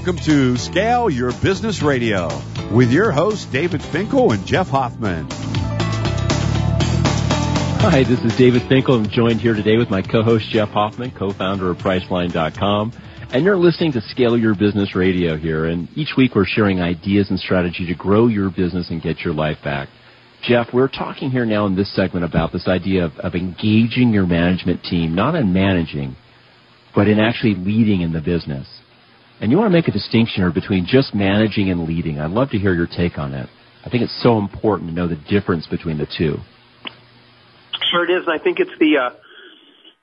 Welcome to Scale Your Business Radio with your hosts David Finkel and Jeff Hoffman. Hi, this is David Finkel. I'm joined here today with my co-host Jeff Hoffman, co-founder of Priceline.com. And you're listening to Scale Your Business Radio here. And each week we're sharing ideas and strategy to grow your business and get your life back. Jeff, we're talking here now in this segment about this idea of, of engaging your management team, not in managing, but in actually leading in the business. And you want to make a distinction here between just managing and leading. I'd love to hear your take on it. I think it's so important to know the difference between the two. Sure it is, and I think it's the uh,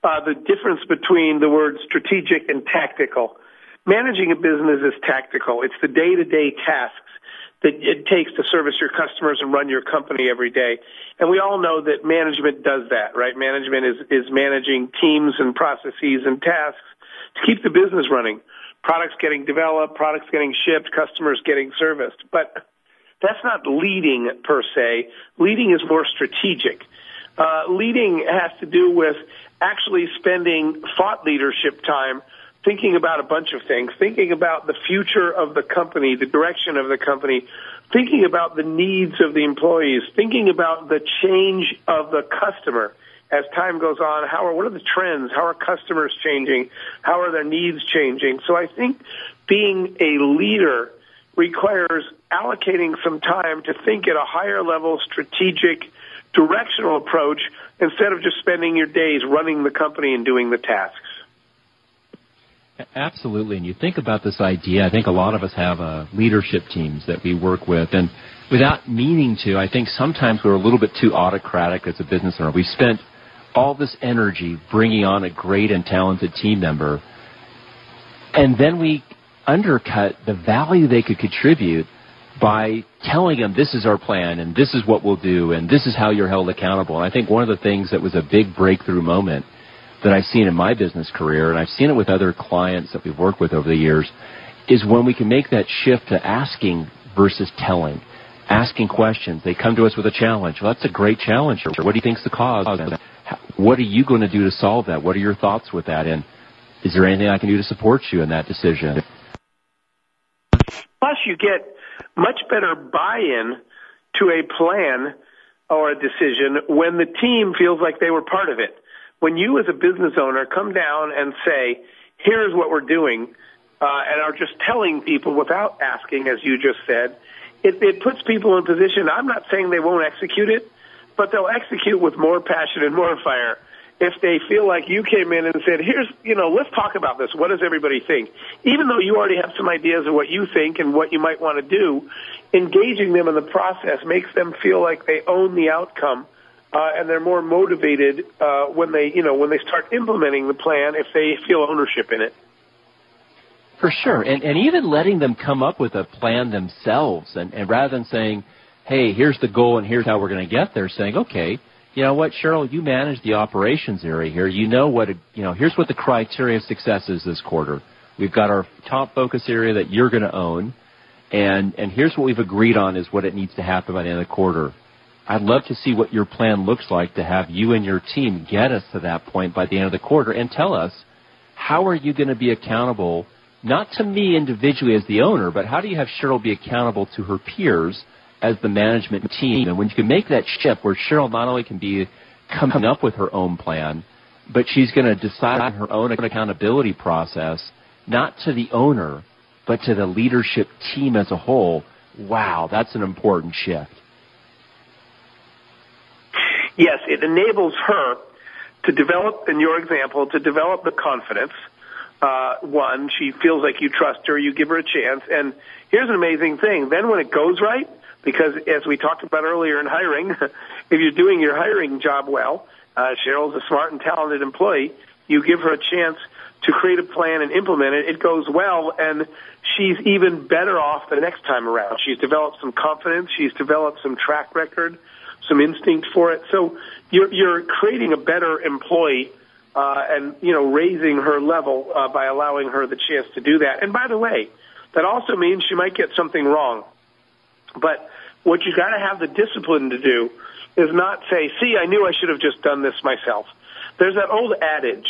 uh, the difference between the words strategic and tactical. Managing a business is tactical. It's the day-to-day tasks that it takes to service your customers and run your company every day. And we all know that management does that, right? Management is is managing teams and processes and tasks to keep the business running products getting developed, products getting shipped, customers getting serviced. But that's not leading per se. Leading is more strategic. Uh, leading has to do with actually spending thought leadership time thinking about a bunch of things, thinking about the future of the company, the direction of the company, thinking about the needs of the employees, thinking about the change of the customer as time goes on, how are what are the trends? How are customers changing? How are their needs changing? So I think being a leader requires allocating some time to think at a higher level strategic directional approach instead of just spending your days running the company and doing the tasks. Absolutely. And you think about this idea, I think a lot of us have uh, leadership teams that we work with. And without meaning to, I think sometimes we're a little bit too autocratic as a business owner. We've spent all this energy bringing on a great and talented team member, and then we undercut the value they could contribute by telling them this is our plan and this is what we'll do and this is how you're held accountable. And I think one of the things that was a big breakthrough moment that I've seen in my business career, and I've seen it with other clients that we've worked with over the years, is when we can make that shift to asking versus telling. Asking questions. They come to us with a challenge. Well, that's a great challenge. What do you think's the cause? What are you going to do to solve that? What are your thoughts with that? And is there anything I can do to support you in that decision? Plus, you get much better buy-in to a plan or a decision when the team feels like they were part of it. When you as a business owner come down and say, here's what we're doing, uh, and are just telling people without asking, as you just said, it, it puts people in position. I'm not saying they won't execute it, but they'll execute with more passion and more fire if they feel like you came in and said, here's, you know, let's talk about this. What does everybody think? Even though you already have some ideas of what you think and what you might want to do, engaging them in the process makes them feel like they own the outcome. Uh, and they're more motivated uh, when they, you know, when they start implementing the plan if they feel ownership in it. For sure, and and even letting them come up with a plan themselves, and, and rather than saying, hey, here's the goal and here's how we're going to get there, saying, okay, you know what, Cheryl, you manage the operations area here. You know what, you know, here's what the criteria of success is this quarter. We've got our top focus area that you're going to own, and, and here's what we've agreed on is what it needs to happen by the end of the quarter. I'd love to see what your plan looks like to have you and your team get us to that point by the end of the quarter and tell us how are you going to be accountable, not to me individually as the owner, but how do you have Cheryl be accountable to her peers – as the management team. And when you can make that shift where Cheryl not only can be coming up with her own plan, but she's going to decide on her own accountability process, not to the owner, but to the leadership team as a whole. Wow, that's an important shift. Yes, it enables her to develop, in your example, to develop the confidence. Uh, one, she feels like you trust her, you give her a chance, and here's an amazing thing. Then when it goes right, because as we talked about earlier in hiring, if you're doing your hiring job well, uh, Cheryl's a smart and talented employee. You give her a chance to create a plan and implement it. It goes well, and she's even better off the next time around. She's developed some confidence. She's developed some track record, some instinct for it. So you're, you're creating a better employee. Uh, and you know, raising her level uh, by allowing her the chance to do that. And by the way, that also means she might get something wrong. But what you got to have the discipline to do is not say, "See, I knew I should have just done this myself." There's that old adage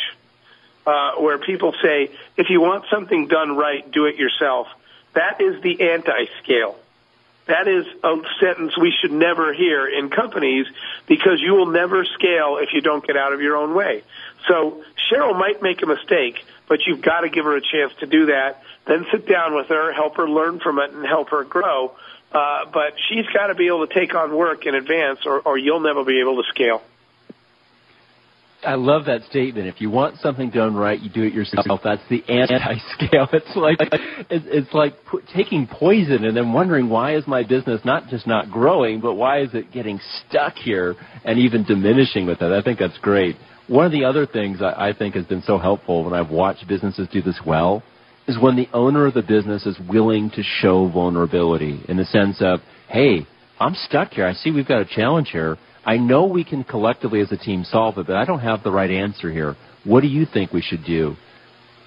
uh, where people say, "If you want something done right, do it yourself." That is the anti-scale. That is a sentence we should never hear in companies because you will never scale if you don't get out of your own way. So Cheryl might make a mistake, but you've got to give her a chance to do that. Then sit down with her, help her learn from it, and help her grow. Uh, but she's got to be able to take on work in advance, or, or you'll never be able to scale. I love that statement. If you want something done right, you do it yourself. That's the anti-scale. It's like it's like taking poison and then wondering why is my business not just not growing, but why is it getting stuck here and even diminishing with it. I think that's great. One of the other things I think has been so helpful when I've watched businesses do this well is when the owner of the business is willing to show vulnerability in the sense of, hey, I'm stuck here. I see we've got a challenge here I know we can collectively as a team solve it, but I don't have the right answer here. What do you think we should do?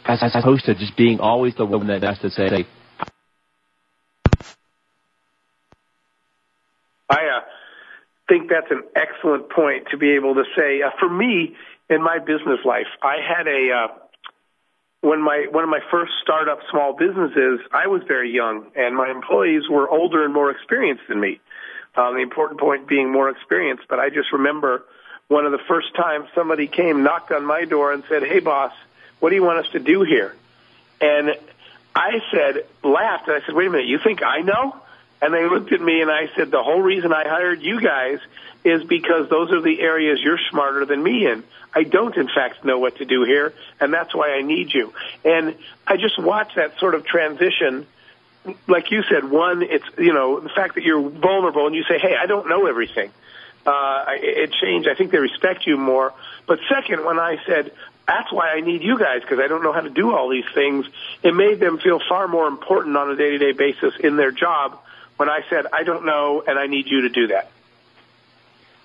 As, opposed to just being always the one that has to say, I uh, think that's an excellent point to be able to say. Uh, for me, in my business life, I had a uh, when my one of my first startup small businesses. I was very young, and my employees were older and more experienced than me. Uh, the important point being more experience. But I just remember one of the first times somebody came, knocked on my door, and said, "Hey, boss, what do you want us to do here?" And I said, laughed, and I said, "Wait a minute, you think I know?" And they looked at me, and I said, "The whole reason I hired you guys is because those are the areas you're smarter than me in. I don't, in fact, know what to do here, and that's why I need you." And I just watched that sort of transition like you said, one, it's you know the fact that you're vulnerable and you say, "Hey, I don't know everything." Uh, it changed. I think they respect you more. But second, when I said, "That's why I need you guys because I don't know how to do all these things," it made them feel far more important on a day-to-day basis in their job. When I said, "I don't know and I need you to do that."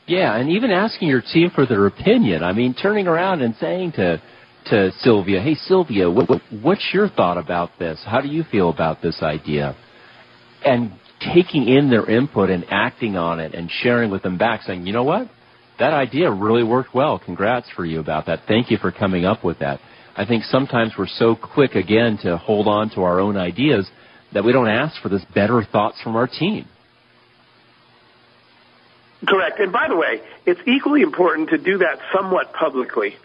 Yeah, and even asking your team for their opinion. I mean, turning around and saying to to Sylvia, hey, Sylvia, what, what, what's your thought about this? How do you feel about this idea? And taking in their input and acting on it and sharing with them back, saying, you know what? That idea really worked well. Congrats for you about that. Thank you for coming up with that. I think sometimes we're so quick again to hold on to our own ideas that we don't ask for this better thoughts from our team. Correct. And by the way, it's equally important to do that somewhat publicly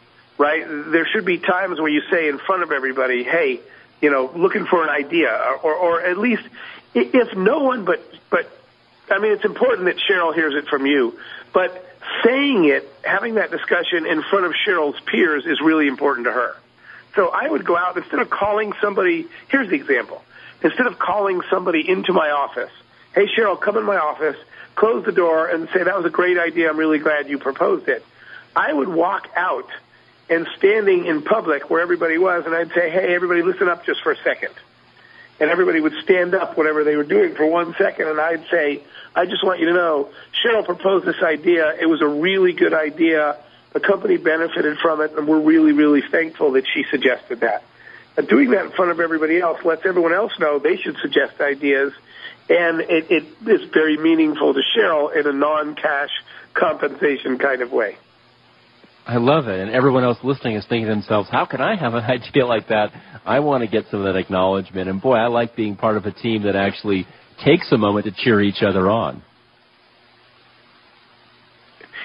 right? There should be times where you say in front of everybody, hey, you know, looking for an idea, or, or at least if no one but, but, I mean, it's important that Cheryl hears it from you, but saying it, having that discussion in front of Cheryl's peers is really important to her. So I would go out instead of calling somebody, here's the example. Instead of calling somebody into my office, hey Cheryl, come in my office, close the door and say, that was a great idea, I'm really glad you proposed it. I would walk out and standing in public where everybody was, and I'd say, hey, everybody listen up just for a second. And everybody would stand up, whatever they were doing, for one second, and I'd say, I just want you to know, Cheryl proposed this idea. It was a really good idea. The company benefited from it, and we're really, really thankful that she suggested that. And doing that in front of everybody else lets everyone else know they should suggest ideas, and it, it is very meaningful to Cheryl in a non-cash compensation kind of way. I love it. And everyone else listening is thinking to themselves, how can I have an idea like that? I want to get some of that acknowledgement. And boy, I like being part of a team that actually takes a moment to cheer each other on.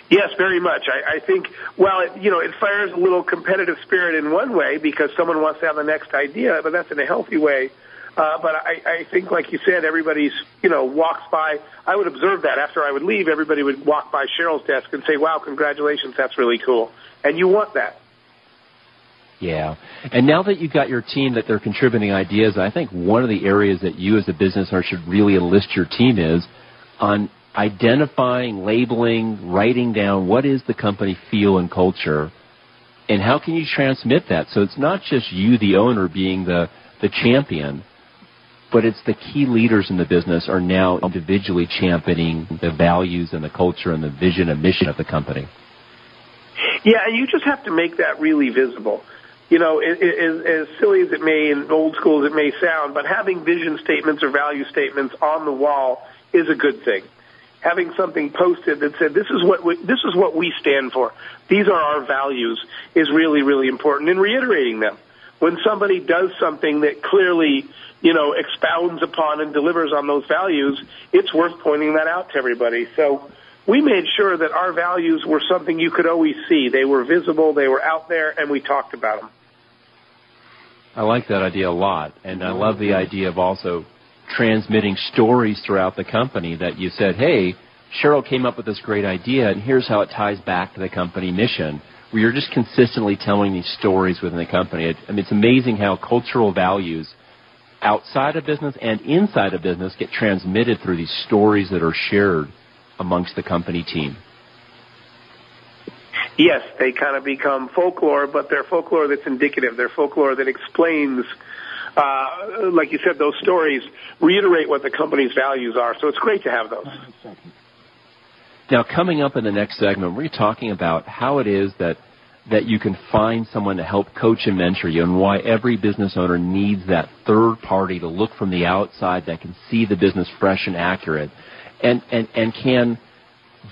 Yes, very much. I, I think, well, it, you know, it fires a little competitive spirit in one way because someone wants to have the next idea, but that's in a healthy way. Uh, but I, I think, like you said, everybody's, you know, walks by. I would observe that after I would leave. Everybody would walk by Cheryl's desk and say, "Wow, congratulations, that's really cool." And you want that. Yeah. And now that you've got your team that they're contributing ideas, I think one of the areas that you as a business owner should really enlist your team is on identifying, labeling, writing down what is the company feel and culture and how can you transmit that so it's not just you the owner being the the champion but it's the key leaders in the business are now individually championing the values and the culture and the vision and mission of the company. Yeah, and you just have to make that really visible. You know, it, it, as, silly as it may, in old school as it may sound, but having vision statements or value statements on the wall is a good thing. Having something posted that said, "This is what we, this is what we stand for. These are our values," is really, really important. And reiterating them when somebody does something that clearly, you know, expounds upon and delivers on those values, it's worth pointing that out to everybody. So we made sure that our values were something you could always see. They were visible, they were out there, and we talked about them. I like that idea a lot, and I love the idea of also transmitting stories throughout the company that you said, hey, Cheryl came up with this great idea, and here's how it ties back to the company mission. Where you're just consistently telling these stories within the company. I mean, it's amazing how cultural values outside of business and inside of business get transmitted through these stories that are shared amongst the company team. Yes, they kind of become folklore, but they're folklore that's indicative. They're folklore that explains uh, like you said, those stories reiterate what the company's values are. So it's great to have those. Now, coming up in the next segment, we're talking about how it is that that you can find someone to help coach and mentor you and why every business owner needs that third party to look from the outside that can see the business fresh and accurate and, and, and can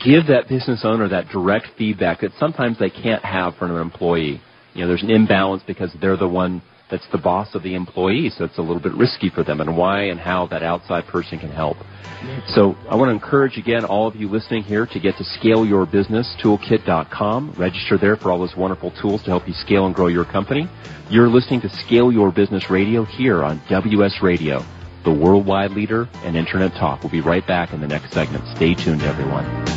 give that business owner that direct feedback that sometimes they can't have from an employee. You know, there's an imbalance because they're the one that's the boss of the employee, so it's a little bit risky for them, and why and how that outside person can help. So I want to encourage again all of you listening here to get to scaleyourbusinesstoolkit.com. Register there for all those wonderful tools to help you scale and grow your company. You're listening to Scale Your Business Radio here on WS Radio, the worldwide leader in Internet talk. We'll be right back in the next segment. Stay tuned, everyone.